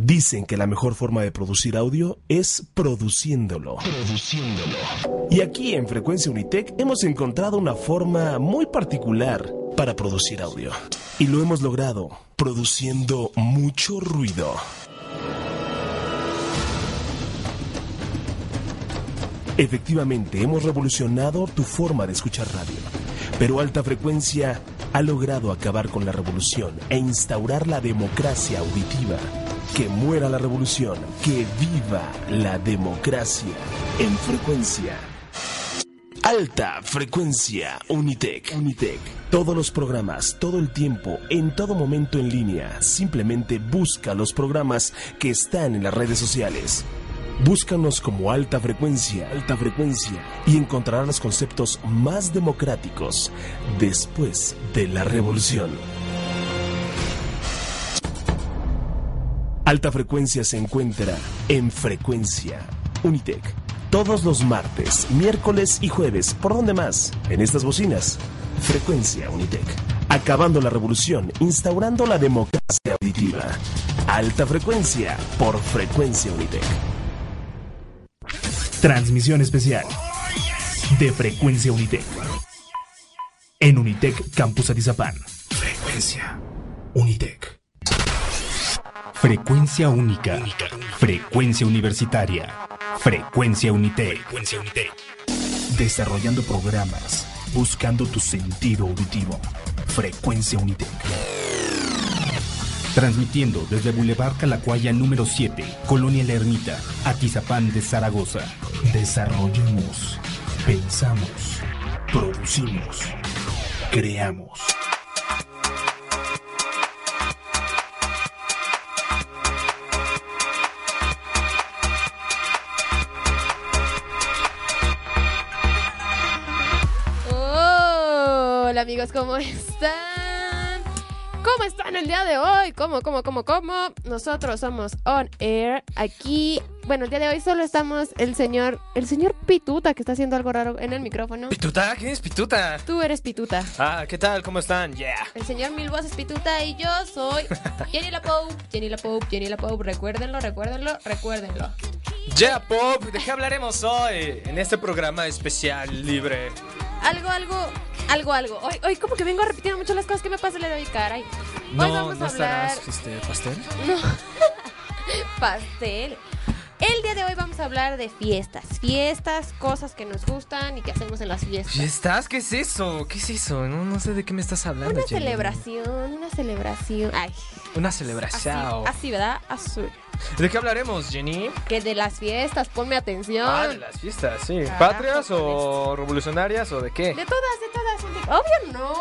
Dicen que la mejor forma de producir audio es produciéndolo. Produciéndolo. Y aquí en Frecuencia Unitec hemos encontrado una forma muy particular para producir audio. Y lo hemos logrado produciendo mucho ruido. Efectivamente, hemos revolucionado tu forma de escuchar radio. Pero alta frecuencia ha logrado acabar con la revolución e instaurar la democracia auditiva. Que muera la revolución, que viva la democracia en frecuencia. Alta frecuencia Unitec. Unitec. Todos los programas, todo el tiempo, en todo momento en línea. Simplemente busca los programas que están en las redes sociales. Búscanos como alta frecuencia, alta frecuencia, y encontrarás los conceptos más democráticos después de la revolución. Alta frecuencia se encuentra en frecuencia Unitec. Todos los martes, miércoles y jueves. ¿Por dónde más? En estas bocinas. Frecuencia Unitec. Acabando la revolución, instaurando la democracia auditiva. Alta frecuencia por frecuencia Unitec. Transmisión especial de Frecuencia Unitec. En Unitec Campus Atizapán. Frecuencia Unitec. Frecuencia única. Frecuencia universitaria. Frecuencia Unitec. Desarrollando programas, buscando tu sentido auditivo. Frecuencia Unitec. Transmitiendo desde Boulevard Calacuaya número 7, Colonia La Ermita, Atizapán de Zaragoza. Desarrollamos, pensamos, producimos, creamos. Hola amigos, ¿cómo están? ¿Cómo están el día de hoy? ¿Cómo, cómo, cómo, cómo? Nosotros somos On Air. Aquí, bueno, el día de hoy solo estamos el señor, el señor Pituta que está haciendo algo raro en el micrófono. ¿Pituta? ¿Quién es Pituta? Tú eres Pituta. Ah, ¿qué tal? ¿Cómo están? Yeah. El señor Mil Voces Pituta y yo soy Jenny La Pope. Jenny La Pope, Jenny La Pope. Recuérdenlo, recuérdenlo, recuérdenlo. Yeah, Pop. ¿De qué hablaremos hoy en este programa especial libre? Algo, algo, algo, algo. Hoy, hoy como que vengo repitiendo mucho las cosas que me pasan le doy caray. Hoy No, vamos ¿no a hablar. estarás este, pastel? No. Pastel. El día de hoy vamos a hablar de fiestas. Fiestas, cosas que nos gustan y que hacemos en las fiestas. ¿Fiestas? ¿Qué es eso? ¿Qué es eso? No, no sé de qué me estás hablando. Una Jenny. celebración, una celebración. Ay, Una así, celebración. así, ¿verdad? Azul. ¿De qué hablaremos, Jenny? Que de las fiestas, ponme atención. Ah, de las fiestas, sí. Carajo, ¿Patrias o revolucionarias o de qué? De todas, de todas. Obvio no.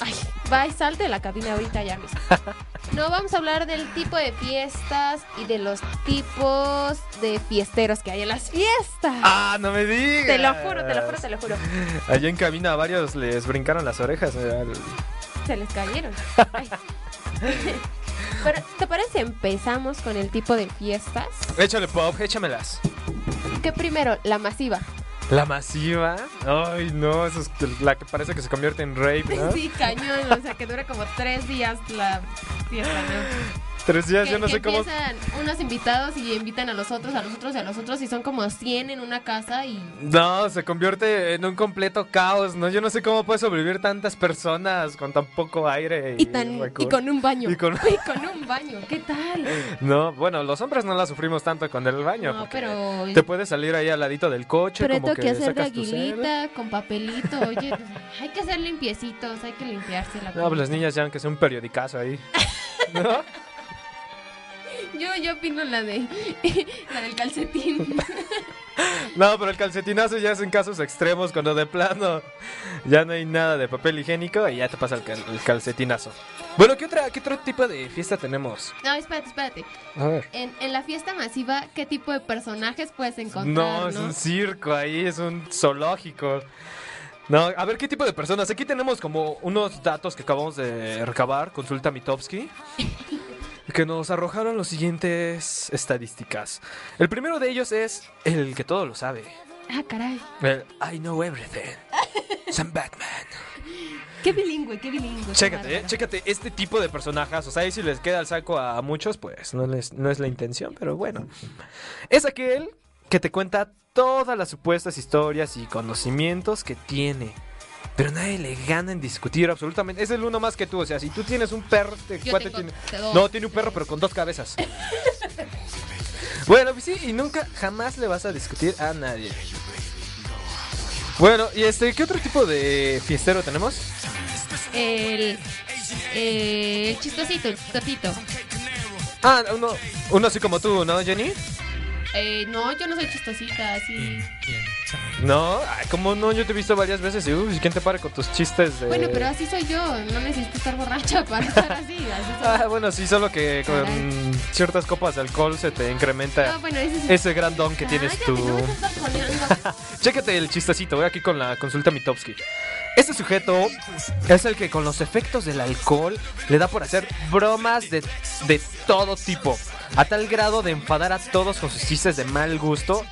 Ay, va y salte de la cabina ahorita ya mismo. No, vamos a hablar del tipo de fiestas y de los tipos de fiesteros que hay en las fiestas. Ah, no me digas. Te lo juro, te lo juro, te lo juro. Allá en cabina a varios les brincaron las orejas. Se les cayeron. Ay. Pero, ¿te parece empezamos con el tipo de fiestas? Échale, Pop, échamelas. Que primero, la masiva. La masiva. Ay, no, esa es la que parece que se convierte en rape, ¿no? Sí, cañón. O sea, que dura como tres días la fiesta, ¿no? Tres días, que, yo no que sé cómo. empiezan unos invitados y invitan a los otros, a los otros y a los otros y son como 100 en una casa y... No, se convierte en un completo caos, ¿no? Yo no sé cómo puede sobrevivir tantas personas con tan poco aire. Y, tan, y con un baño. Y con- Y con un baño. ¿Qué tal? No, bueno, los hombres no la sufrimos tanto con el baño. No, pero... Te puedes salir ahí al ladito del coche, Pero como tengo que hacer de aguilita, con papelito. Oye, pues, hay que ser limpiecitos, hay que limpiarse la No, pues las niñas ya que sea un periodicazo ahí. ¿No? Yo, yo opino la de la del calcetín. No, pero el calcetinazo ya es en casos extremos, cuando de plano ya no hay nada de papel higiénico y ya te pasa el, cal- el calcetinazo. Bueno, ¿qué, otra, ¿qué otro tipo de fiesta tenemos? No, espérate, espérate. A ver. En, en la fiesta masiva, ¿qué tipo de personajes puedes encontrar? No, es un circo ahí, es un zoológico. No, a ver qué tipo de personas. Aquí tenemos como unos datos que acabamos de recabar, consulta Mitofsky, que nos arrojaron las siguientes estadísticas. El primero de ellos es el que todo lo sabe. Ah, caray. El I know everything. Sam Batman. Qué bilingüe, qué bilingüe. Chécate, eh, chécate este tipo de personajes. O sea, ahí si les queda el saco a muchos, pues no, les, no es la intención, pero bueno. Es aquel que te cuenta todas las supuestas historias y conocimientos que tiene. Pero nadie le gana en discutir absolutamente. Es el uno más que tú. O sea, si tú tienes un perro, Yo cuate tengo tiene. dos. No, tiene un perro, pero con dos cabezas. bueno, pues sí, y nunca, jamás le vas a discutir a nadie. Bueno, y este, ¿qué otro tipo de fiestero tenemos? El, eh, el chistosito, el chistosito. Ah, uno, uno así como tú, ¿no, Jenny? Eh, no, yo no soy chistosita, así. No, ay, ¿cómo no? Yo te he visto varias veces y uy, ¿quién te para con tus chistes de...? Bueno, pero así soy yo. No necesito estar borracha para estar así. así. Ah, bueno, sí, solo que con Caray. ciertas copas de alcohol se te incrementa Ah, bueno, ese ese gran don que tienes Cállate, tú. no. Chécate el chistecito, voy aquí con la consulta Mitofsky. Este sujeto es el que con los efectos del alcohol le da por hacer bromas de, de todo tipo. A tal grado de enfadar a todos con sus chistes de mal gusto.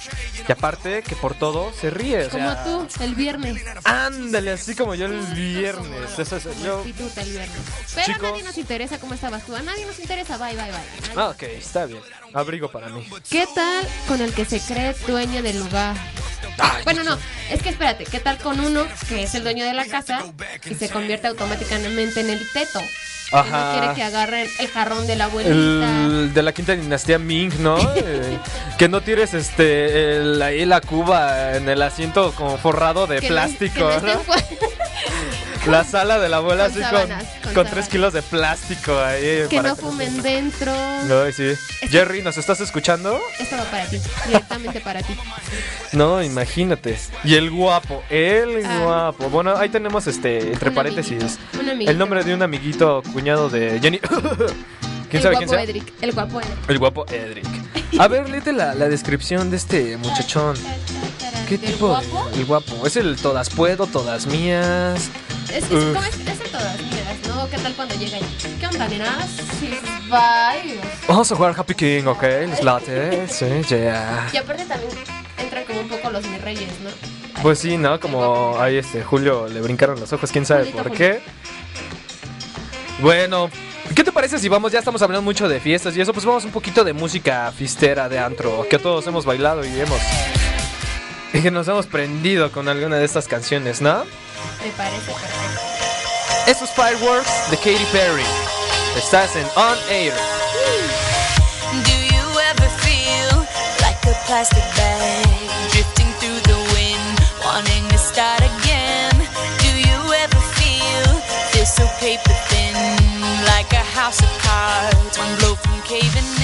Y aparte que por todo se ríe. o Como sea, tú, el viernes. Ándale, así como yo el viernes. Eso es- yo- Actitud el viernes. Pero Chicos. a nadie nos interesa cómo estabas tú. A nadie nos interesa. Bye, bye, bye. Ah, ok, está bien. Abrigo para mí. ¿Qué tal con el que se cree dueño del lugar? Bueno, no, es que espérate, ¿qué tal con uno que es el dueño de la casa y se convierte automáticamente en el teto? Que no Ajá. quiere que agarren el jarrón de la abuelita. El de la quinta dinastía Ming, ¿no? Eh, que no tires este el- ahí la cuba en el asiento como forrado de que no- plástico, que no ¿no? estén fu- La sala de la abuela Con así con, tres kilos de plástico ahí. que no fumen dentro. No, sí. Jerry, ¿nos estás escuchando? Esto va para ti, directamente para ti. No, imagínate. Y el guapo, el Ah. guapo. Bueno, ahí tenemos este, entre Un paréntesis, amiguito, el nombre de un amiguito cuñado de Jenny. ¿Quién el sabe guapo quién sea? Edric, el guapo Edric. El guapo Edric. A ver, léete la, la descripción de este muchachón. ¿Qué ¿El tipo guapo? de.? El guapo. Es el todas puedo, todas mías. Es que. ¿cómo es, es todas miras, ¿no? ¿Qué tal cuando llega y, ¿Qué onda, nenas? Sí, bye. Vamos a jugar Happy King, ¿ok? Les late. Sí, yeah. Y aparte también entran como un poco los mis reyes, ¿no? Pues sí, ¿no? Como ahí este Julio le brincaron los ojos, quién sabe Julito, por Julio. qué. Bueno, ¿qué te parece si vamos? Ya estamos hablando mucho de fiestas y eso, pues vamos un poquito de música fiestera de antro, que todos hemos bailado y hemos. Y que nos hemos prendido con alguna de estas canciones, ¿no? Me parece perfecto. Esos Fireworks de Katy Perry. Estás en On Air. Do you ever feel like a plastic bag drifting through the wind, wanting to start again? Do you ever feel this so paper thin, like a house of cards, one blow from caving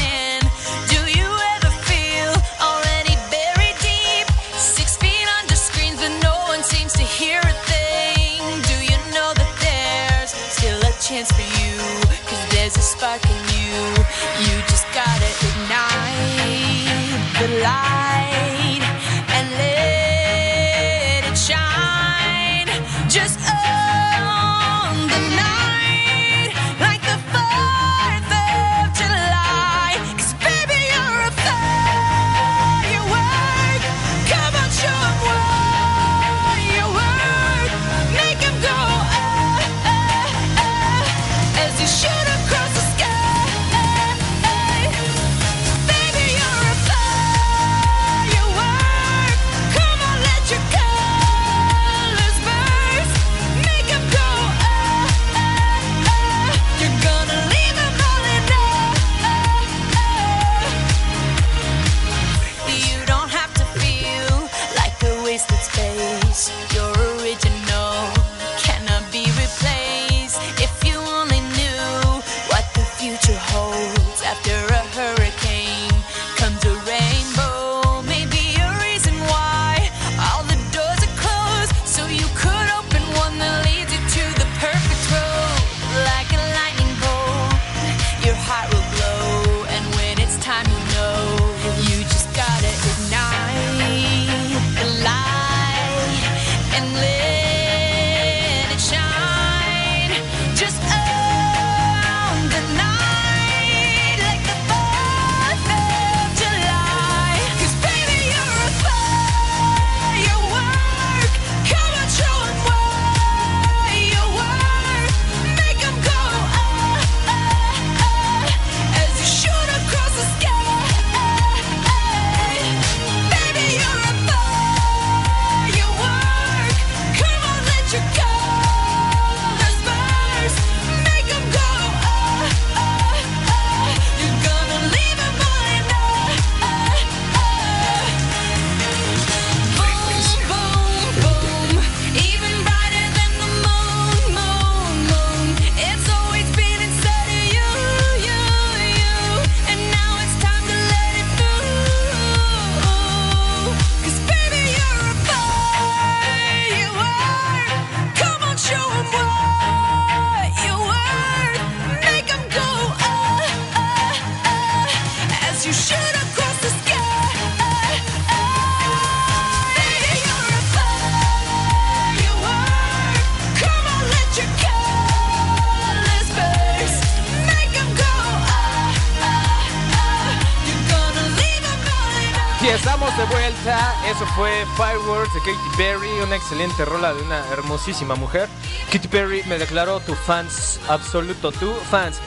estamos de vuelta. Eso fue Fireworks de Katy Perry, una excelente rola de una hermosísima mujer. Katy Perry me declaró tu fans, absoluto tu fans.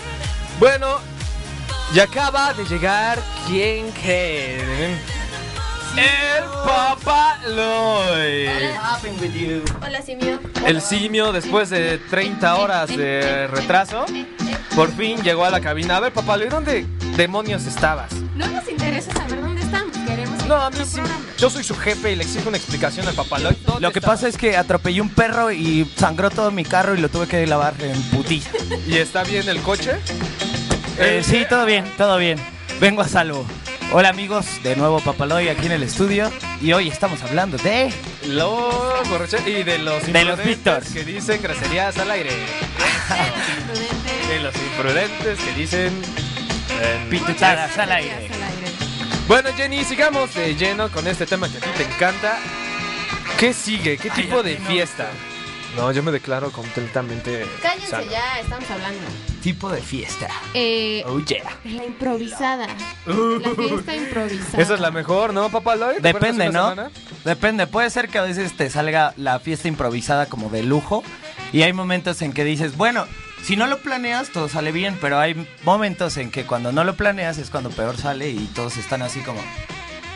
Bueno, y acaba de llegar quien creen. El Papaloy. Hola, simio. El simio, después de 30 horas de retraso, por fin llegó a la cabina. A ver, Papaloy, ¿dónde demonios estabas? No nos interesa saber dónde No, a mí sí. Yo soy su jefe y le exijo una explicación al Papaloy. ¿Dónde Lo que pasa es que atropellé un perro y sangró todo mi carro y lo tuve que lavar en putí. ¿Y está bien el coche? Eh, sí, todo bien, todo bien. Vengo a salvo. Hola amigos, de nuevo Papaloy aquí en el estudio y hoy estamos hablando de... Los borrachos y de los De los Víctors. que dicen groserías al aire. De los imprudentes que dicen... eh, Pitutadas al aire. Bueno, Jenny, sigamos de lleno con este tema que a ti te encanta. ¿Qué sigue? ¿Qué tipo de fiesta? No, yo me declaro completamente Cállense sano. ya, estamos hablando. Tipo de fiesta. Eh, Oh yeah. la improvisada. La fiesta improvisada. Esa es la mejor, ¿no, papá Lloyd? ¿Te acuerdas Depende, ¿no? semana? Depende, puede ser que a veces te salga la fiesta improvisada como de lujo y hay momentos en que dices, bueno, si no lo planeas todo sale bien, pero hay momentos en que cuando no lo planeas es cuando peor sale y todos están así como...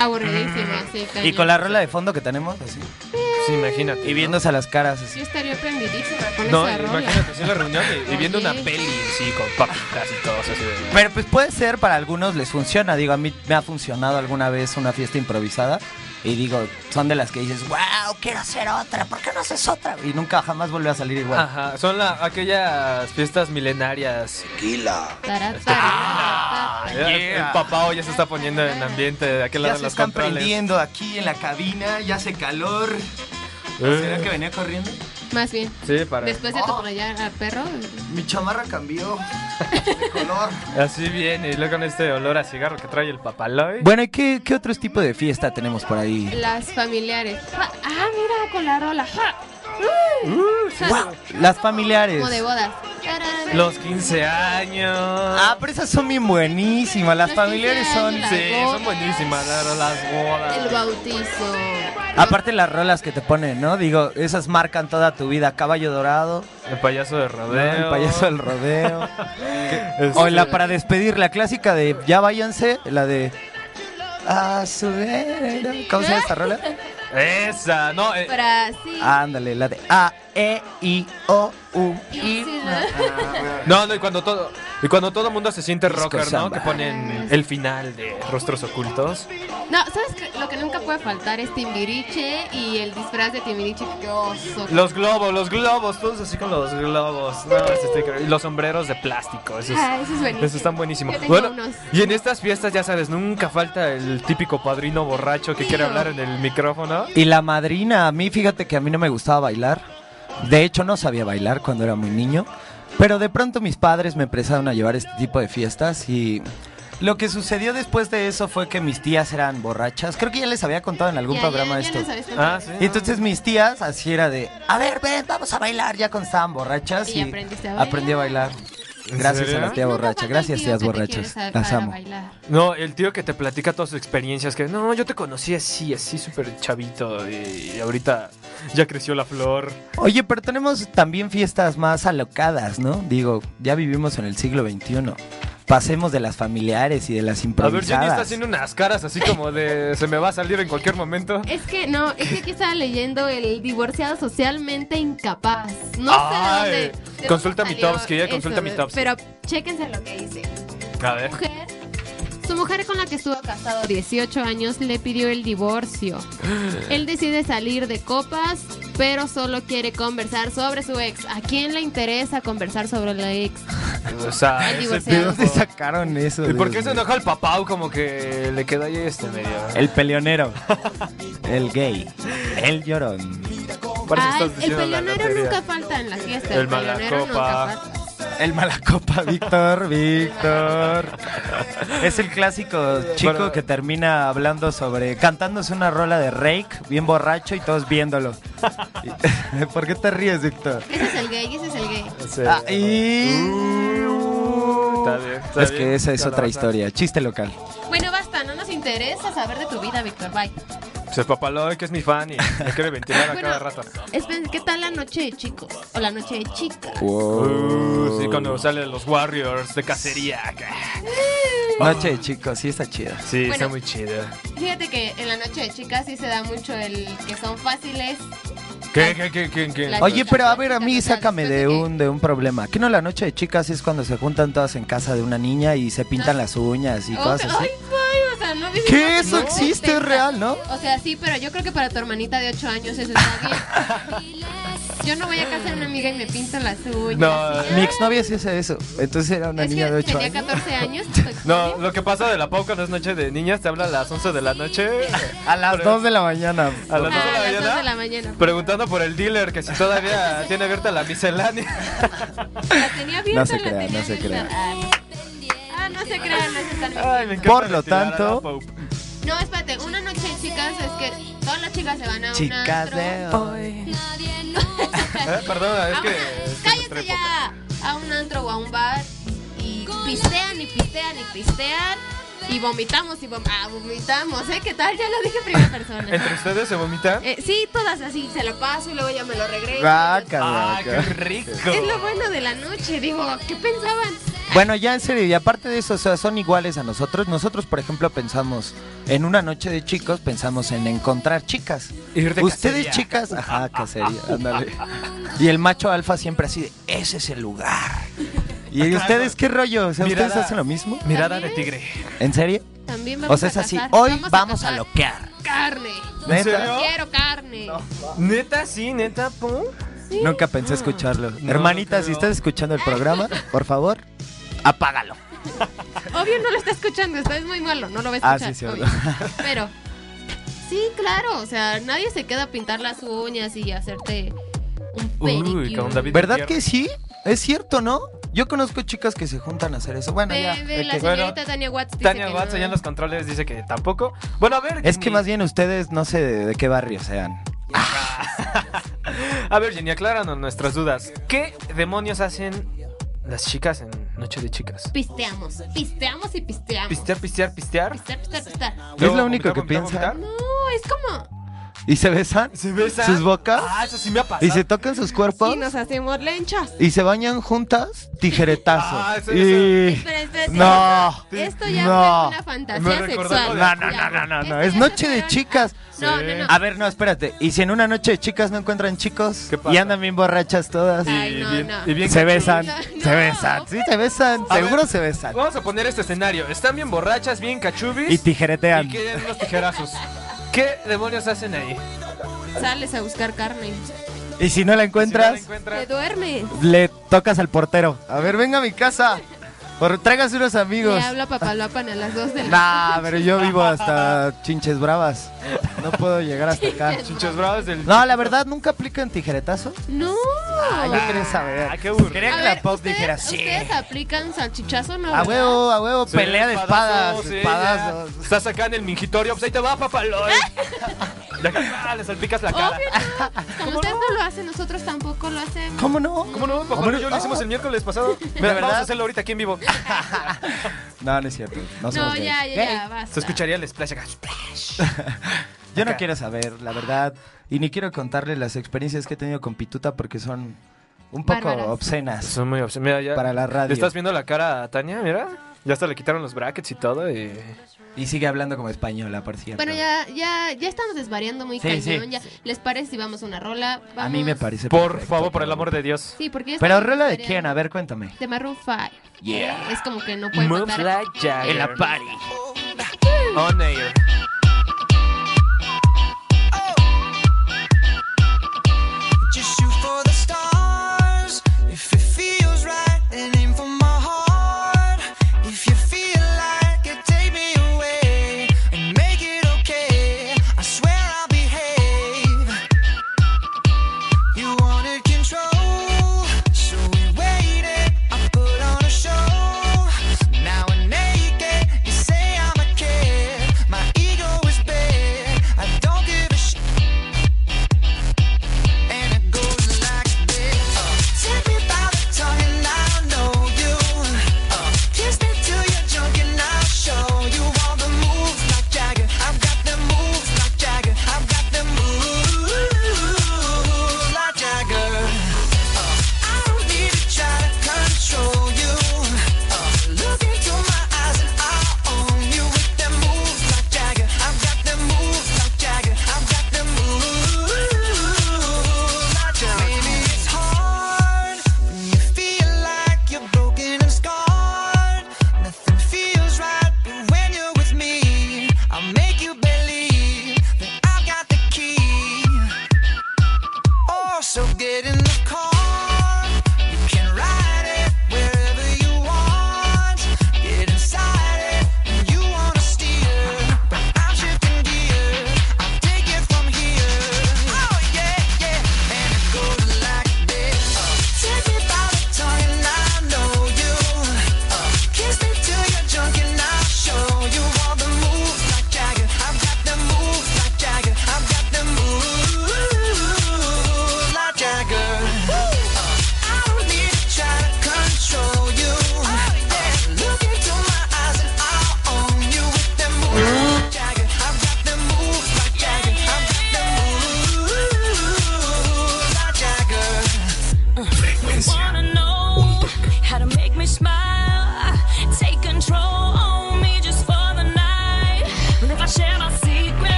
Aburridísima, sí, Y cañón. con la rola de fondo que tenemos, así. Sí, imagínate. Y ¿no? viéndose a las caras así. Yo estaría prendidísima con No, esa rola. imagínate, así la reunión y, y viendo una peli, sí, con papitas y todo así de... Pero pues puede ser, para algunos les funciona. Digo, a mí me ha funcionado alguna vez una fiesta improvisada. Y digo, son de las que dices, wow, quiero hacer otra, ¿por qué no haces otra? Y nunca jamás vuelve a salir igual. Ajá, son la, aquellas fiestas milenarias. Tará, Este, tará, tará. El papá hoy ya se está poniendo en ambiente de aquel ya lado se de los están controles. prendiendo aquí en la cabina, ya hace calor. Eh. ¿Será que venía corriendo? Más bien. Sí, para... Después de atropellar al perro, Mi chamarra cambió de color. Así viene, y luego con este olor a cigarro que trae el papaloy. Bueno, ¿y qué, qué otro tipo de fiesta tenemos por ahí? las familiares. Ah, mira, con la rola. Wow, las familiares. Como de bodas. Tarara. Los 15 años. Ah, pero esas son bien buenísimas. Las Los familiares 15 son... años, sí, son bodas. buenísimas claro, las bodas. El bautizo. Aparte las rolas que te ponen, ¿no? Digo, esas marcan toda tu vida. Caballo dorado, El payaso de rodeo. el payaso del rodeo. Este, o la para despedir, la clásica de Ya váyanse, la de... A su vera. ¿Cómo se llama esta rola? Esa, no, eh, Para sí. Ándale, la de A, E, I, O, U, I. Sí, ¿no? no, no, y cuando todo, y cuando todo mundo se siente Disco rocker, ¿no? samba. Que ponen el final de Rostros Ocultos. No, ¿sabes qué? Lo que nunca puede faltar es Timbiriche y el disfraz de Timbiriche. ¡Qué oso! Los globos, los globos, todos así con los globos. No, eso está increíble. y los sombreros de plástico, esos, Ah, eso es buenísimo. esos están buenísimos. Bueno, unos. y en estas fiestas, ya sabes, nunca falta el típico padrino borracho que quiere hablar en el micrófono. Y la madrina, a mí fíjate que a mí no me gustaba bailar. De hecho, no sabía bailar cuando era muy niño. Pero de pronto mis padres me empezaron a llevar este tipo de fiestas y lo que sucedió después de eso fue que mis tías eran borrachas. Creo que ya les había contado en algún Ya, programa ya, ya esto. Ah, sí. Y entonces mis tías así era de, a ver, ven, vamos a bailar ya cuando estaban borrachas. Y aprendiste a bailar. aprendí a bailar. ¿En Gracias serio? a la tía borracha. Gracias, tías borrachas. Las amo. No, el tío que te platica todas sus experiencias, que no, yo te conocí así, así súper chavito y, y ahorita ya creció la flor. Oye, pero tenemos también fiestas más alocadas, ¿no? Digo, ya vivimos en el siglo XXI. Pasemos de las familiares y de las A ver, Jenny improvisadas. está haciendo unas caras así como de se me va a salir en cualquier momento. Es que no, es que aquí estaba leyendo el divorciado socialmente incapaz. No Ay, sé de dónde. de consulta dónde mi salió Topsky, eh, consulta eso, mi Topsky. Pero chéquense lo que dice. A ver. Mujer, su mujer con la que estuvo casado 18 años le pidió el divorcio. Él decide salir de copas, pero solo quiere conversar sobre su ex. ¿A quién le interesa conversar sobre la ex? O sea, El ese divorciado. ¿De tipo- dónde sacaron eso? ¿Y por qué se enoja el papá como que le queda ahí este medio? El peleonero. el gay. El llorón. Estás el peleonero nunca falta en la fiesta. El El, peleonero nunca malacopa. falta. El malacopa, Víctor, Víctor. Es el clásico chico Bueno. que termina hablando sobre, cantándose una rola de Rake, bien borracho y todos viéndolo. ¿Por qué te ríes, Víctor? Ese es el gay, ese es el gay. Sí. Ah, y... Está bien, está Es bien. que esa es otra historia, chiste local. Bueno, basta, no nos interesa saber de tu vida, Víctor. Bye. Pues el papaloy, que es mi fan y me quiere ventilar a Bueno, cada rato. esperen, ¿qué tal la noche de chicos? O la noche de chicas. Uh, sí, cuando salen los Warriors de cacería. Noche, chicos, sí está chida. Sí, Bueno. está muy chido. Fíjate que en la noche de chicas sí se da mucho el que son fáciles. ¿Qué, qué, qué, qué, qué? Oye, pero a ver, a mí sácame de de un, de un problema. ¿Qué no la noche de chicas es cuando se juntan todas en casa de una niña y se pintan No. las uñas y Oh, cosas así? Ay, sea, no imágenes, Eso no, existe, te- es real, ¿no? O sea, sí, pero yo creo que para tu hermanita de 8 años eso está bien. Yo no voy a casa de una amiga y me pinto las uñas. No, Mi exnovia sí hace eso. Entonces era una es niña que de 8 tenía años. 14 años. No, lo que pasa de la Pau cuando es noche de niñas, te habla a las 11 de la noche. A las Pero- 2 de la mañana. A las 2 de Ah, la a las 2 mañana. de la mañana. Preguntando por el dealer, que si todavía tiene abierta la miscelánea. La tenía abierta, No se la crea, tenía no se abierta. crea. Ah, no se crean, no se están Ay, me encanta Por lo a la tanto- Pau. No, espérate, una noche de chicas es que todas las chicas se van a un Chicas antro. de hoy. Eh, Perdona, es Ah, que. es de nuestra ¡Cállate ya! A un antro o a un bar y pistean y pistean y pistean y vomitamos y vom- ah, vomitamos, ¿eh? ¿Qué tal? Ya lo dije en primera persona. ¿Entre ustedes se vomita? Eh, sí, todas así, se lo paso y luego ya me lo regreso. Guácala, ¡Ay, qué rico! Es lo bueno de la noche, digo, ¿qué pensaban? Bueno, ya en serio, y aparte de eso, o sea, son iguales a nosotros. Nosotros, por ejemplo, pensamos en una noche de chicos, pensamos en encontrar chicas. Ustedes, cacería. chicas, ajá, cacería, ándale. Y el macho alfa siempre así de, ese es el lugar. ¿Y Acá, ustedes qué rollo? O sea, ¿ustedes hacen lo mismo? Mirada de tigre. ¿En serio? También vamos O sea, a es así, hoy vamos a cazar loquear. Carne. ¿En ¿Neta? serio? Quiero carne. ¿Neta? Sí, neta. Nunca pensé escucharlo. No, Hermanita, no si estás escuchando el programa, por favor, apágalo. Obvio no lo está escuchando, está es muy malo, no lo va a Ah, escuchar. sí, sí, obvio. Pero sí, claro, o sea, nadie se queda a pintar las uñas y hacerte un Uy, pedicure. con David ¿Verdad que sí? Es cierto, ¿no? Yo conozco chicas que se juntan a hacer eso. Bueno, ya. De la que- señorita Bueno, Tania Watts dice Tania que Watts no. allá en los controles dice que tampoco. Bueno, a ver. Es que más bien ustedes no sé de, de qué barrio sean. A ver, Jenny, acláranos nuestras dudas. ¿Qué demonios hacen las chicas en Noche de Chicas? Pisteamos, pisteamos y pisteamos. ¿Pistear, pistear, pistear? Pistear, pistear, pistear. Es lo único vomitar, que piensa. No, es como... ¿Y se besan? ¿Se besan? ¿Sus bocas? Ah, eso sí me ha pasado. ¿Y se tocan sus cuerpos? Y nos hacemos lenchas. ¿Y se bañan juntas? Tijeretazo. Ah, eso- y... Espera, espera, espera. No. Esto ya No. fue una fantasía sexual. No, no, no, no, no, no. Esto Es noche de chicas. No, Sí. no, no. A ver, no, espérate. ¿Y si en una noche de chicas no encuentran chicos? ¿Qué pasa? Y andan bien borrachas todas. Ay, no, bien- no. y bien Se besan, No, se no. besan, sí, se besan, A seguro ver. se besan. Vamos a poner este escenario. Están bien borrachas, bien cachubis. Y tijeretean. Y quieren unos tijerazos. ¿Qué demonios hacen ahí? Sales a buscar carne. Y si no la Si no encuentras, la encuentran- Te duermes. le tocas al portero. A ver, venga a mi casa. Por, tráigase unos amigos. Le habla Papaloapan a las 2 de la Nah, pero yo vivo hasta chinches bravas. No puedo llegar hasta acá. Chinchos bravos del. No, la verdad, nunca aplican tijeretazo. No. Ah, yo quería saber. Ah, qué aburrido. Quería A que la ¿ustedes, dijera sí. ¿Ustedes aplican salchichazo o no? A huevo, a huevo, Sí, pelea de espadas, espadazos. Estás acá en el mingitorio, pues ahí te va, papaloy. Ah, le salpicas la cara. Como ustedes no lo hacen, nosotros tampoco lo hacemos. ¿Cómo no? ¿Cómo no? ¿Cómo Papaloy yo lo hicimos el miércoles pasado. Mira, verdad? vamos a hacerlo ahorita aquí en vivo. No, no es cierto. No, ya, ya, ya, basta. Se escucharía el splash acá. Yo no quiero saber, la verdad. Y ni quiero contarle las experiencias que he tenido con Pituta porque son un poco Bárbaras. obscenas Son muy obs- Mira, ya. para la radio. ¿Le estás viendo la cara a Tania? Mira. Ya hasta le quitaron los brackets y todo. Y... Y sigue hablando como española, por cierto. Bueno, ya, ya, ya estamos desvariando muy Sí. Ya. ¿Les parece si vamos a una rola? A mí me Vamos- parece Por perfecto, favor, por el amor de Dios. Sí, porque ya Pero rola de quién, a ver, cuéntame. De Maroon 5. Yeah. Es como que no puede Moves like Jagger. En la party. On air.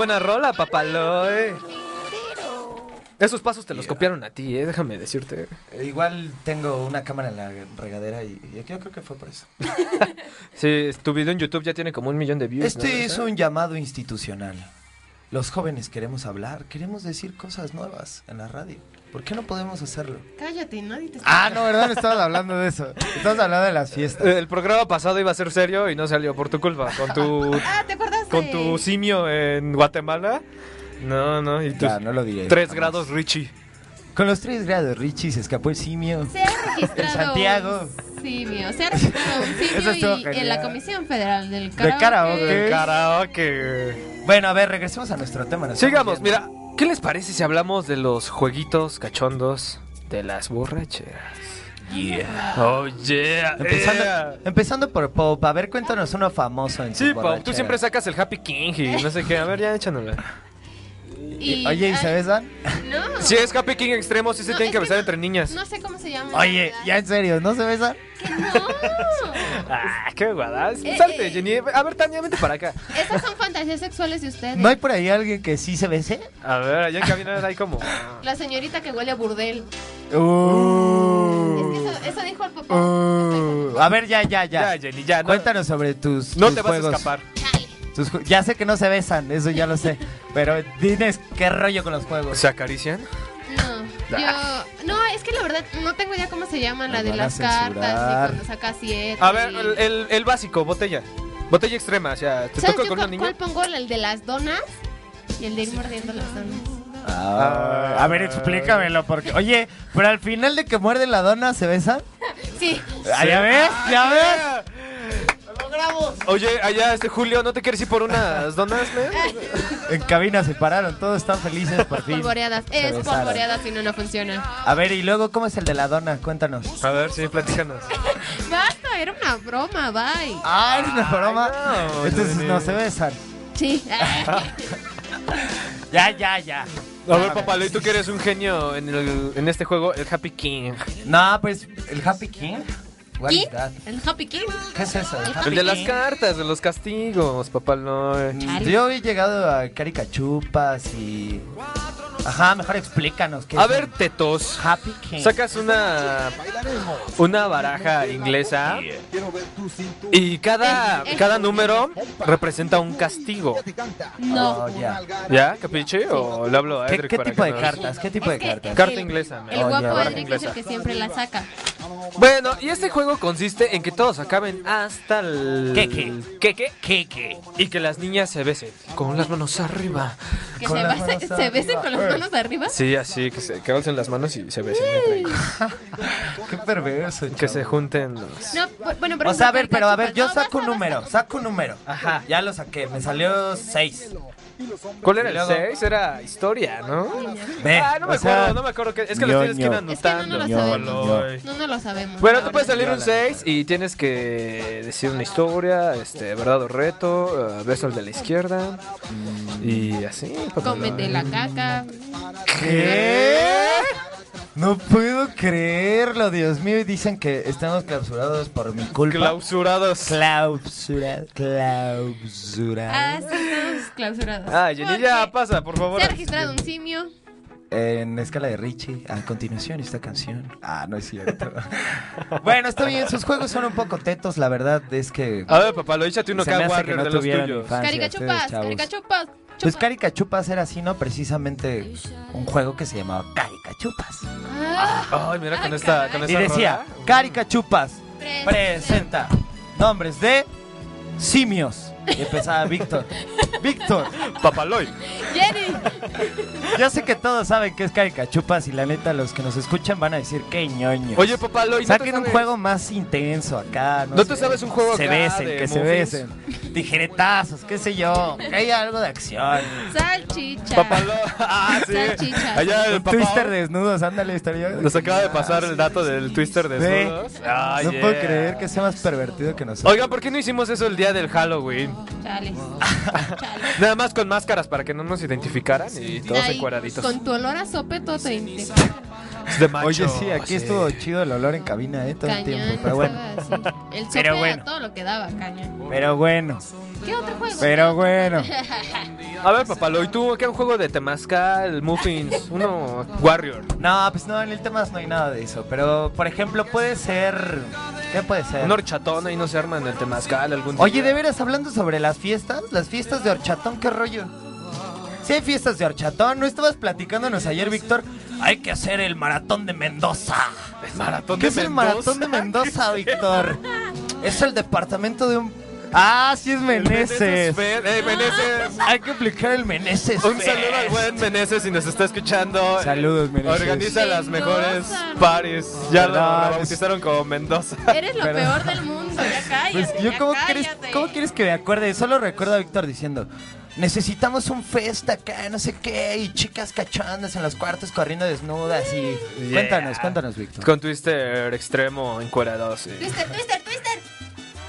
Buena rola, papaloy. Esos pasos te los copiaron a ti, eh, déjame decirte. Igual tengo una cámara en la regadera y, y yo creo que fue por eso. Sí, tu video en YouTube ya tiene como un millón de views. Este ¿no? es un llamado institucional. Los jóvenes queremos hablar, queremos decir cosas nuevas en la radio. ¿Por qué no podemos hacerlo? Cállate, nadie te Ah, no, ¿verdad? No estabas hablando de eso. Estabas hablando de las fiestas. El programa pasado iba a ser serio y no salió por tu culpa. Con tu, Ah, ¿te acuerdas de...? con tu simio en Guatemala. No, no, y tus Ya, no lo diré. tres jamás. grados Richie. Con los tres grados, Richie se escapó el simio. Se ha registrado En Santiago. un simio. Se ha registrado un Eso simio y en la Comisión Federal del De Karaoke. karaoke. El karaoke. Bueno, a ver, regresemos a nuestro tema. Sigamos, mira, ¿qué les parece si hablamos de los jueguitos cachondos de las borracheras? Yeah. Oh, yeah. Empezando, yeah. empezando por Pop, a ver, cuéntanos uno famoso en Sí, Pau, tú siempre sacas el Happy King y no sé qué. A ver, ya échanosla. Y, Oye, ¿y ay, se besan? No. Si es Happy King extremo, sí se No, tienen es que que besar no- entre niñas. No sé cómo se llama. Oye, ¿verdad? ya en serio, ¿no se besan? Que no. Ah, qué guadas. Eh, Salte, eh. Jenny. A ver, Tania, vente para acá. Esas son fantasías sexuales de ustedes. ¿No hay por ahí alguien que sí se bese? A ver, allá en cabina hay como. La señorita que huele a burdel. Uh, Es que eso, eso dijo el papá. uh. A ver, ya, ya, ya. Ya, Jenny, ya. No, Cuéntanos sobre tus, no tus te vas juegos. a escapar. ya sé que no se besan, eso ya lo sé. Pero diles qué rollo con los juegos. ¿Se acarician? No, yo. No, es que la verdad no tengo idea cómo se llama la de las cartas y cuando saca siete. A ver, y- el, el- el básico, botella. Botella extrema, o sea, te ¿Sabes toca con una niña. cuál pongo? El de las donas y el de ir mordiendo las donas. Ah, a ver, explícamelo, porque... Oye, pero al final de que muerden la dona, ¿se besan? Sí. Ah, ¿Ya ves? ¿Ya ves? Oye, allá este Julio, ¿no te quieres ir por unas donas? En cabina se pararon, todos están felices por fin. Polvoreadas. Es polvoreadas si no, no funciona. A ver, y luego, ¿cómo es el de la dona? Cuéntanos. A ver, sí, platícanos. Basta, era una broma, bye. Ah, es una broma. no, Entonces no se besan. Sí. Ya, ya, ya. A ver, papá, ¿y tú que eres un genio en, el- en este juego, el Happy King? No, pues, el Happy King. What ¿King? is that? El Happy King. ¿Qué es eso? El El de las cartas, de los castigos, papá, no. Chale. Yo he llegado a caricachupas y... Ajá, mejor explícanos. ¿qué A es ver, el tetos. Happy King. Sacas una una baraja inglesa y cada, cada número representa un castigo. No. Oh, ya. ¿Ya, capiche? ¿O le hablo a ¿Qué, Edric qué para tipo que de nos- cartas? ¿Qué tipo de Es que cartas? Carta el- inglesa, El Oh, guapo Edric es el que siempre la saca. Bueno, y este juego consiste en que todos acaben hasta el... Queque. Queque. Queque. Y que las niñas se besen con las manos arriba. Que Con se, las manos se besen arriba. con las manos arriba. Sí, así, que se que alcen las manos y se besen. Qué perverso, Que se junten los... No, bu- bueno, por O sea, a ver, pero a ver, yo saco un número, saco un número. Ajá, ya lo saqué, me salió 6. ¿Cuál era el luego- 6? Era historia, ¿no? Ve, Ah, no me o sea, acuerdo, no me acuerdo. que- Es que los tienes que ir ñoño. Es que no, anotando. no lo. No, no lo sabemos. Bueno, te puede salir un 6 y tienes que decir una historia, este, verdad o reto, eh, beso al de la izquierda y así. Cómete la caca. ¿Qué? No puedo creerlo, Dios mío. Y dicen que Estamos clausurados por mi culpa. Clausurados. clausura, clausura. Ah, sí, estamos clausurados. Ah, Jenny, ya pasa, por favor. Se ha registrado un simio. En escala de Richie, a continuación esta canción. Ah, no es cierto. bueno, está bien, sus juegos son un poco tetos, la verdad es que... A ver, papá, lo échate uno acá, Warrior, no de los tuyos. infancia. Caricachupas, caricachupas. Pues chupa. Caricachupas era así, ¿no? Precisamente un juego que se llamaba Caricachupas. Ah, Ay, mira, con Ay, esta, Y decía, rola. Caricachupas Presenta. presenta nombres de simios. Y empezaba Víctor. Víctor, Papaloy. Jenny. yo sé que todos saben que es Caricachupas y la neta los que nos escuchan van a decir que ñoño. Oye, Papaloy, ¿no te Saquen un sabes- juego más intenso acá. No, ¿No te sabes un juego Se acá besen, de que se besen. Tijeretazos, qué sé yo. Que haya algo de acción. Salchicha. Papaloy. Ah, sí. Salchichas. Allá el papá twister desnudos, ándale, estaría. Nos acaba de pasar el dato del twister de Ve. desnudos. Ah, No yeah. puedo creer que sea más pervertido que nosotros. Oigan, ¿por qué no hicimos eso el día del Halloween? Chale. Chale. Nada más con máscaras para que no nos identificaran y todos Ahí, encuadraditos. Con tu olor a sope todo te de macho. Oye, sí, aquí estuvo chido el olor en cabina, ¿eh? Todo el tiempo. Pero bueno. El sope Pero era bueno. todo lo que daba, cañón. Pero bueno, ¿Qué otro juego? pero bueno. A ver, papalo, ¿y tú qué un juego de temazcal, muffins, uno Warrior? No, pues no, en el tema no hay nada de eso. Pero, por ejemplo, puede ser. ¿Qué puede ser? Un horchatón ahí no se arma en el temazcal algún día. Oye, de veras, hablando sobre las fiestas, las fiestas de horchatón, ¿qué rollo? Si hay fiestas de horchatón, ¿no estabas platicándonos ayer, Víctor? Hay que hacer el maratón de Mendoza. el maratón ¿Qué de es el Mendoza? maratón de Mendoza, Víctor? es el departamento de un... Ah, sí es Meneses. Fer. ¡Ey, Meneses! Hay que aplicar el Meneses. Un saludo al buen Meneses si nos está escuchando. Saludos, Meneses. Organiza las Mendoza, mejores no. paris. Ya lo Perdón, bautizaron como Mendoza. Eres lo Perdón. peor del mundo, ya cállate. Pues yo, ya ¿cómo quieres, cállate. ¿cómo quieres que me acuerde? Solo recuerdo a Víctor diciendo, necesitamos un fest acá, no sé qué, y chicas cachondas en los cuartos corriendo desnudas y... Yeah. Cuéntanos, cuéntanos, Víctor. Con Twister extremo encuerados. Y, Twister, twister, twister.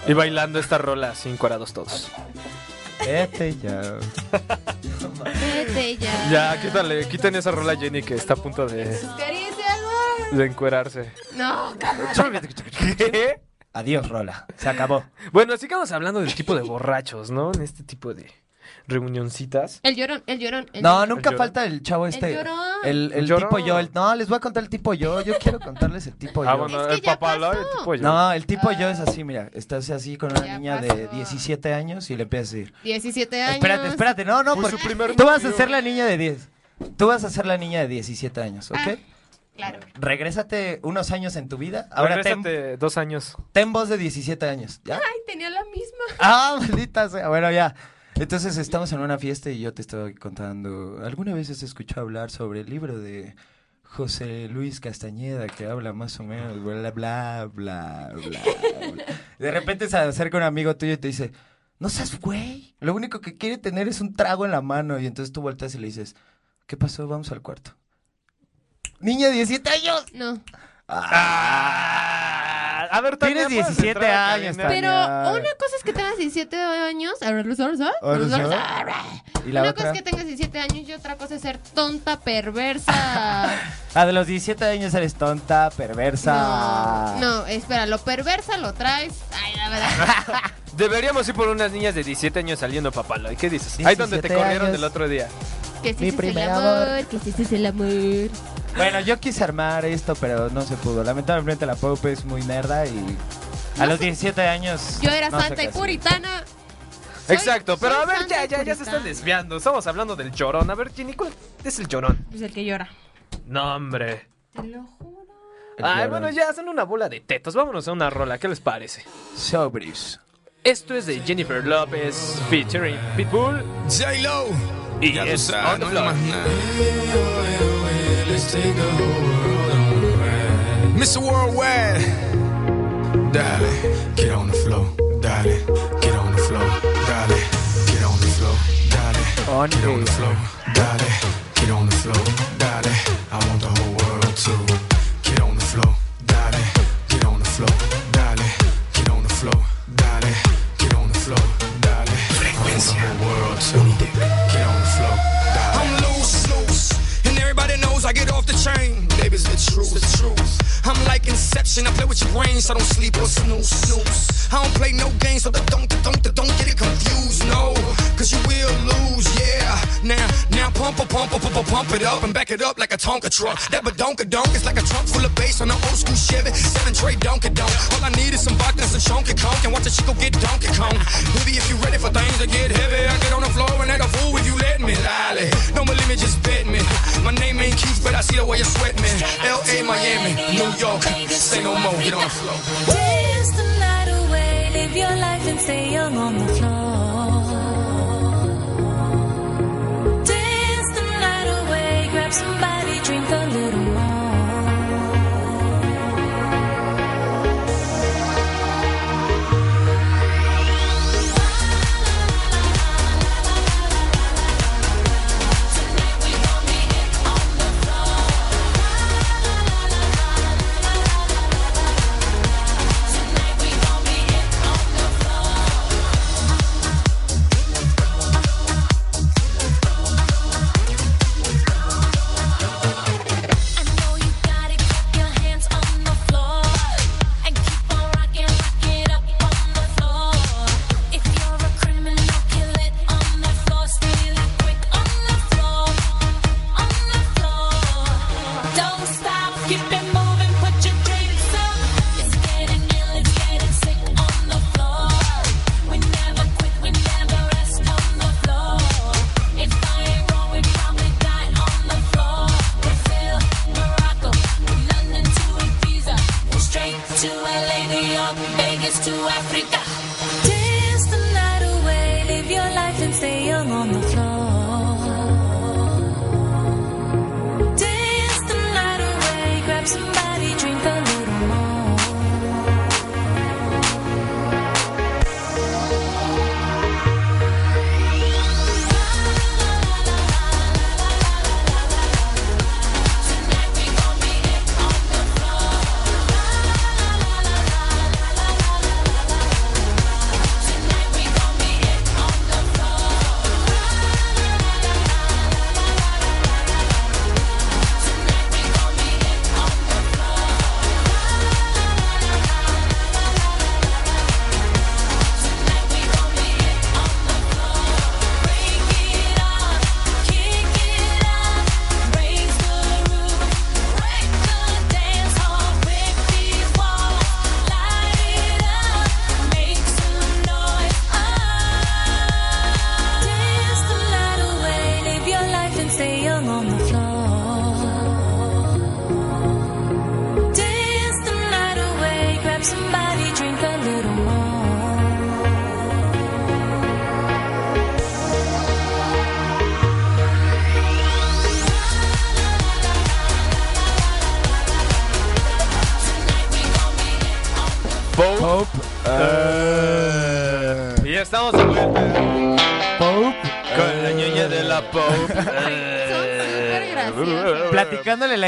Y bailando esta rola así encuerados todos. Vete ya. Vete ya. Ya, quítale, quiten esa rola a Jenny que está a punto de, de encuerarse. No, ¿Qué? Adiós, Rola. Se acabó. Bueno, sigamos hablando del tipo de borrachos, ¿no? En este tipo de reunioncitas. el llorón, el llorón. El No, llorón. nunca falta el chavo este. llorón. El, el Llorón. tipo yo. el- no, les voy a contar el tipo yo. Yo quiero contarles el tipo Ah, yo. bueno, Es que el ya papá lo el tipo yo. No, el tipo yo es así, mira. Estás así con una Ya niña de pasó. 17 años y le empiezas a decir. 17 años. Espérate, espérate. No, no, Fue porque tú vas a ser la niña de 10. Tú vas a ser la niña de 17 años, ¿ok? Ah. Claro. Regrésate unos años en tu vida. Ahora ten, Regrésate dos años. ten voz de 17 años, ¿ya? Ay, tenía la misma. Ah, maldita sea. Bueno, ya. Entonces estamos en una fiesta y yo te estoy contando. ¿Alguna vez has escuchado hablar sobre el libro de José Luis Castañeda que habla más o menos bla bla bla bla? bla? De repente se acerca un amigo tuyo y te dice, no seas güey. Lo único que quiere tener es un trago en la mano y entonces tú volteas y le dices, ¿qué pasó? Vamos al cuarto. Niña de 17 años. No. Ah, a ver, Tania, Tienes ¿puedes 17 entrar a la años, cabina? Tania. Pero una cosa es que tengas 17 años. ¿Y la Una cosa otra? es que tengas 17 años y otra cosa es ser tonta, perversa. Ah, de los 17 años eres tonta, perversa. No, no, espera, lo perversa lo traes. Ay, la verdad. Deberíamos ir por unas niñas de 17 años saliendo, papá. ¿Qué dices? Ahí donde te 17 corrieron años. del otro día. Que sí, Mi ese es el primer amor, amor. que sí, ese es el amor. Bueno, yo quise armar esto, pero no se pudo. Lamentablemente la Pope es muy nerda y a los 17 años. Yo era no sé santa qué y hacer. puritana. Soy- Exacto, pero soy a ver, santa ya, y ya, ya se puritana. están desviando. Estamos hablando del llorón. A ver, Jenny, ¿cuál es el llorón? Pues el que llora. No, hombre. Te lo juro. El Ay, llorón. bueno, ya hacen una bola de tetos. Vámonos a una rola. ¿Qué les parece? Sobris. Esto es de Jennifer López featuring Pitbull J-Lo. y Ya es sabes, On the no hay Floor. más nada. Mr. Worldwide. Dale, get on the floor. Dale, get on the floor. Dale, get on the floor. On get on the the- floor. Dale, get on the floor. Dale, I want the whole world to I get off the Baby's the truth, the truth. I'm like Inception, I play with your brains, so I don't sleep or snooze, snooze. I don't play no games, so the don't, don't, don't get it confused, no. Cause you will lose, yeah. Now, now pump, a pump, a pump, a pump it up and back it up like a Tonka truck. That badonka donk is like a trunk full of bass on an old school Chevy. Seven tray donkey donk. All I need is some vodka and some chunky conk and watch a chico get donkey kong. Baby, if you ready for things to get heavy, I get on the floor and act a fool if you let me. Lally, don't believe me, just bet me. My name ain't Keith, but I see the way you sweat me. L.A., Miami, New York, say no more, get on the floor. Dance the night away, live your life and stay young on the floor. Dance the night away, grab somebody, drink a little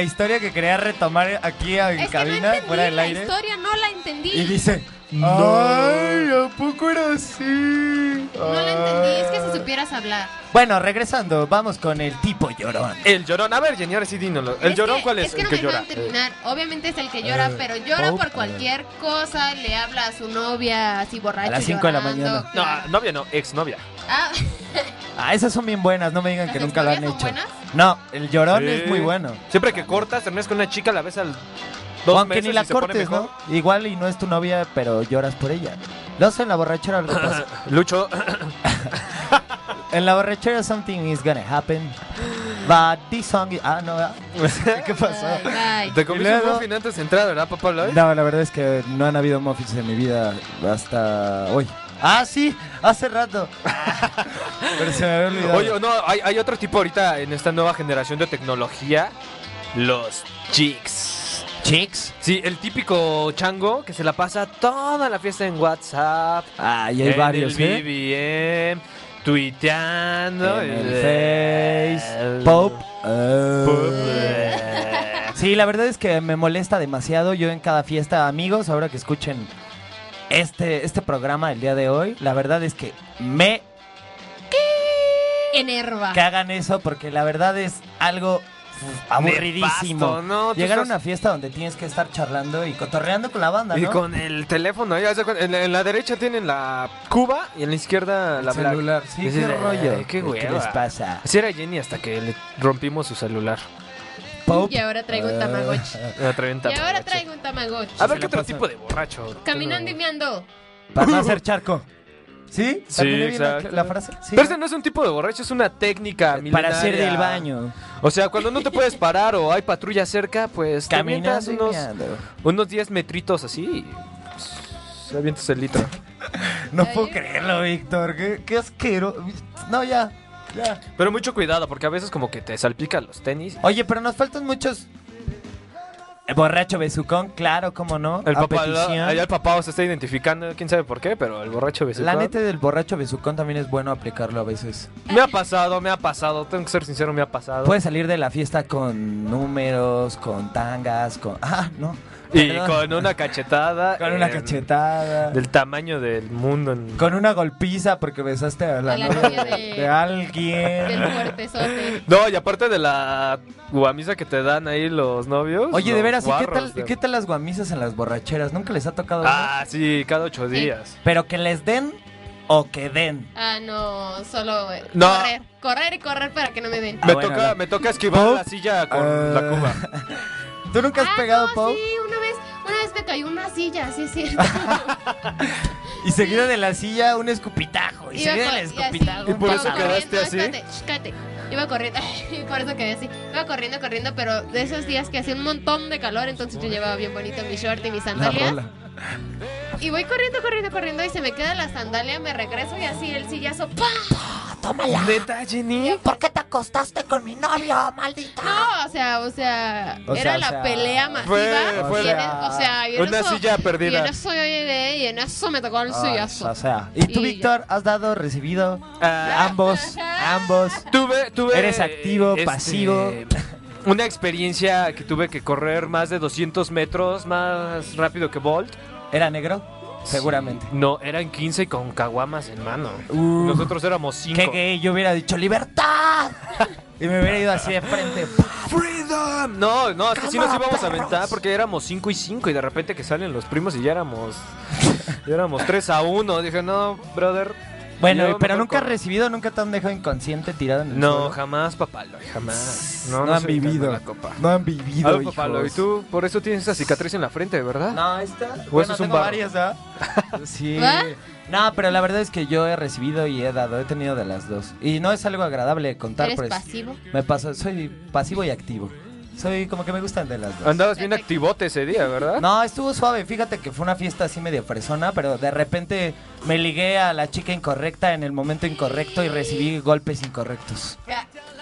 historia que quería retomar aquí en Es que no cabina, entendí fuera del la aire. historia, no la entendí. Y dice, ay, ¿a poco era así? No la entendí, es que si supieras hablar. Bueno, regresando, vamos con el tipo llorón. El llorón. A ver, Jenny, ahora sí dínoslo. ¿El Es llorón que- cuál es? Es que el no que me llora. terminar. Obviamente es el que llora, Eh, pero llora oh, por cualquier cosa. Le habla a su novia así borracho. A las cinco de la mañana. No, novia no, exnovia. Ah, Ah, esas son bien buenas, no me digan que ¿Las nunca lo han hecho. son buenas? No, el llorón Sí. es muy bueno. Siempre que cortas, terminas con una chica, la ves al O dos aunque meses ni la cortes. ¿no? Igual y no es tu novia, pero lloras por ella. Lo sé, en la borrachera. Lucho, En la borrachera something is gonna happen. But this song... is- Ah, no, ¿verdad? ¿qué pasó? ay, te comiste un luego- muffin antes de entrar, ¿verdad, papá Lloyd? No, la verdad es que no han habido muffins en mi vida hasta hoy. Ah, sí, hace rato. Pero se me había olvidado. Oye, no, hay, hay otro tipo ahorita en esta nueva generación de tecnología. Los chicks. chicks. Sí, el típico chango que se la pasa toda la fiesta en WhatsApp. Ah, y hay en varios, el ¿eh? BBM, tuiteando. En el Face, Pop. Pop. Sí, la verdad es que me molesta demasiado. Yo en cada fiesta, amigos, ahora que escuchen este, este programa el día de hoy, la verdad es que me enerva. que hagan eso porque la verdad es algo aburridísimo. Tú Llegar a una fiesta donde tienes que estar charlando y cotorreando con la banda, Y con el teléfono, en, la- la derecha tienen la cuba y en la izquierda la El Black. celular. Sí, qué rollo. "Ay, qué ¿Qué les hueva". pasa? Así era Jenny hasta que le rompimos su celular. Y ahora traigo un tamagotchi. La traen Y ahora traigo un tamagotchi. A ver qué la otro tipo de borracho. Caminando y meando. Para no hacer charco. ¿Sí? Sí, ¿Terminé bien la, frase? Sí. Pero este no es un tipo de borracho, es una técnica Para hacer milenaria. del baño. O sea, cuando no te puedes parar o hay patrulla cerca, pues te y unos, unos 10 metritos así y pues, avientas el litro. No puedo creerlo, Víctor. Qué, qué asquero. No, ya. Ya. Pero mucho cuidado, porque a veces como que te salpican los tenis. Oye, pero nos faltan muchos. El borracho besucón, claro, cómo no. El papá, allá el papá se está identificando, quién sabe por qué, pero el borracho besucón. La neta del borracho besucón también es bueno aplicarlo a veces. Me ha pasado, me ha pasado, tengo que ser sincero, me ha pasado. Puedes salir de la fiesta con números, con tangas, con. Ah, no. Y Perdón. con una cachetada. Con una en- cachetada. Del tamaño del mundo. en- Con una golpiza porque besaste a la, A la novia de, de- alguien. Del fuertezote. No, y aparte de la guamisa que te dan ahí los novios. Oye, de los veras, ¿y qué guarros tal, de- y qué tal las guamisas en las borracheras? ¿Nunca les ha tocado una? Ah, sí, cada ocho días. Pero que les den o que den. Ah, no, solo eh, No. correr. Correr y correr para que no me den. Ah, me, bueno, toca, no. me toca esquivar Pop. la silla con Ah. la cuba. ¿Tú nunca has Ah, pegado, no, Pau? Sí, una vez, una vez me cayó una silla, sí es cierto. Y seguido de la silla, un escupitajo. Y seguido del escupitajo. ¿Y por eso quedaste corriendo, así? cállate. Iba corriendo, y por eso quedé así. Iba corriendo, corriendo, pero de esos días que hacía un montón de calor, entonces yo llevaba bien bonito mi short y mis sandalias. Y voy corriendo, corriendo, corriendo y se me queda la sandalia, me regreso y así el sillazo, ¡pam! ¿Neta, Jenny? ¿Por qué te acostaste con mi novio, maldita? No, o sea, o sea, O sea, era o la sea, pelea masiva. fue- fue y en la- e- o sea, y en una eso- silla perdida. Y en eso yo llegué y en eso me tocó el Ah, sillazo. o sea, ¿y tú, Y Víctor, has dado, recibido? Ah, ambos, ambos. Tuve, tuve. Eres activo, este, pasivo. Una experiencia que tuve que correr más de 200 metros más rápido que Bolt. ¿Era negro? Seguramente. No, eran 15 con caguamas en mano. Uh. Nosotros éramos 5. Qué gay, yo hubiera dicho libertad. y me hubiera ido así de frente. ¡Freedom! No, no, es que sí nos íbamos a aventar porque éramos 5 y 5 y de repente que salen los primos y ya éramos. ya éramos 3 a 1. Dije, no, brother. Bueno, yo pero nunca has corro". recibido, nunca te han dejado inconsciente tirado en el No, suelo. jamás, papaloy, jamás. No, no han vivido. la copa. No han vivido, Ah, hijos. papaloy, tú por eso tienes esa cicatriz en la frente, ¿verdad? No, esta. eso Bueno, es un tengo barro? varias, ¿verdad? sí. ¿Va? No, pero la verdad es que yo he recibido y he dado, he tenido de las dos. Y no es algo agradable de contar, ¿Eres pues. pasivo? Me pasa, soy pasivo y activo. Soy como que me gustan de las dos. Andabas bien activote ese día, ¿verdad? No, estuvo suave. Fíjate que fue una fiesta así medio fresona, pero de repente me ligué a la chica incorrecta en el momento incorrecto y recibí golpes incorrectos.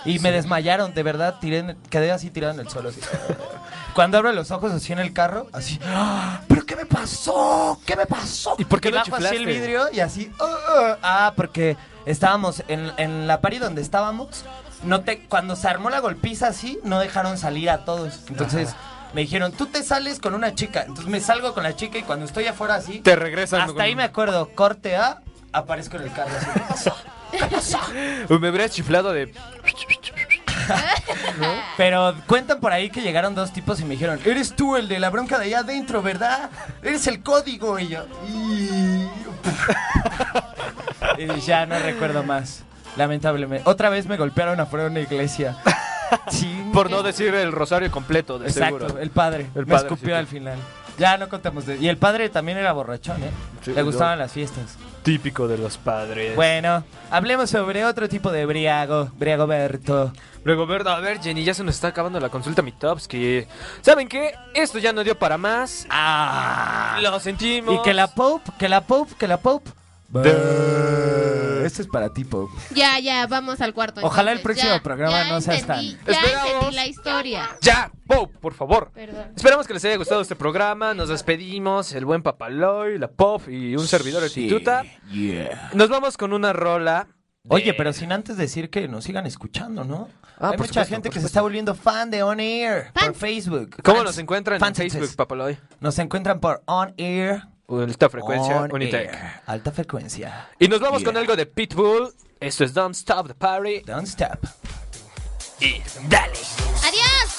Y me desmayaron, de verdad, tiré quedé así tirado en el suelo. así. Cuando abro los ojos así en el carro, así, ¡Ah! ¿pero qué me pasó? ¿Qué me pasó? ¿Y por qué Y bajo así el vidrio y así, "Ah, ah". ah, porque estábamos en, en la pari donde estábamos, no te, cuando se armó la golpiza así, no dejaron salir a todos. Entonces me dijeron, tú te sales con una chica. Entonces me salgo con la chica y cuando estoy afuera así, Te regresan. hasta ahí me acuerdo, corte A, aparezco en el carro así. ¿Qué pasó? ¿Qué pasó? Uy, Me hubieras chiflado de. Pero cuentan por ahí que llegaron dos tipos y me dijeron, eres tú el de la bronca de allá adentro, ¿verdad? Eres el código. Y yo, "Y-". y ya no recuerdo más. Lamentablemente. Otra vez me golpearon afuera de una iglesia. Sí. Por no decir el rosario completo, de Exacto, seguro. el padre. El me padre, escupió sí. al final. Ya no contamos de... Y el padre también era borrachón, ¿eh? Sí, Le no. gustaban las fiestas. Típico de los padres. Bueno, hablemos sobre otro tipo de briago. Briagoberto. Ver, a ver, Jenny, ya se nos está acabando la consulta mi tops que ¿Saben qué? Esto ya no dio para más. Ah. Lo sentimos. Y que la Pope, que la Pope, que la Pope. Esto es para ti, Pope. Ya, ya, vamos al cuarto. Ojalá el próximo ya, programa ya no seas entendí, tan- Ya Esperamos. entendí la historia. Ya, Pope, por favor. Perdón. Esperamos que les haya gustado este programa. Nos despedimos. El buen Papaloy, la Pop y un servidor de Tituta. Nos vamos con una rola. de- Oye, pero sin antes decir que nos sigan escuchando, ¿no? Ah, Hay por mucha supuesto, gente por que se supuesto. está volviendo fan de On Air por Fans. Facebook. ¿Cómo Fans. nos encuentran Fans. en Facebook, Papaloy? Nos encuentran por On Air. Alta frecuencia, On Unitec. Air. Alta frecuencia. Y nos vamos con algo de Pitbull. Esto es Don't Stop the Party. Don't stop. Y dale. ¡Adiós!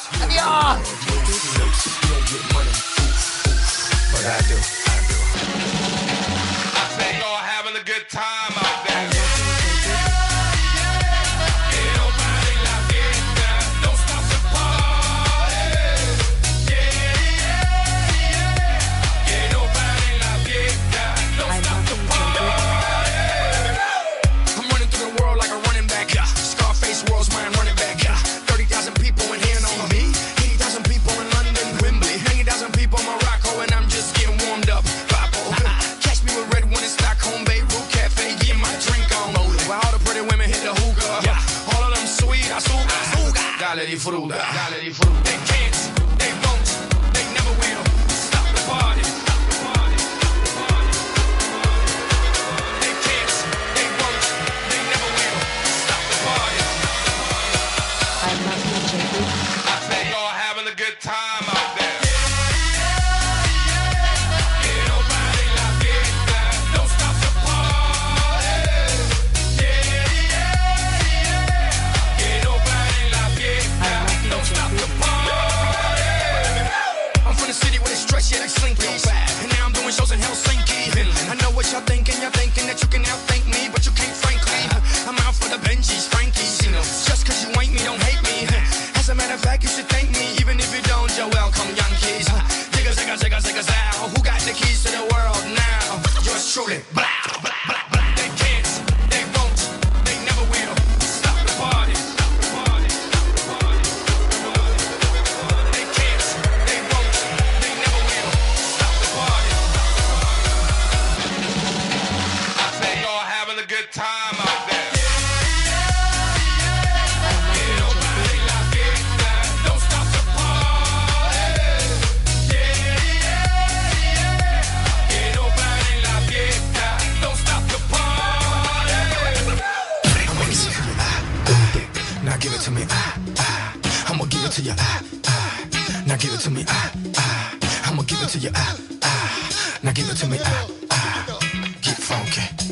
But disfruta, dale disfruta. Okay.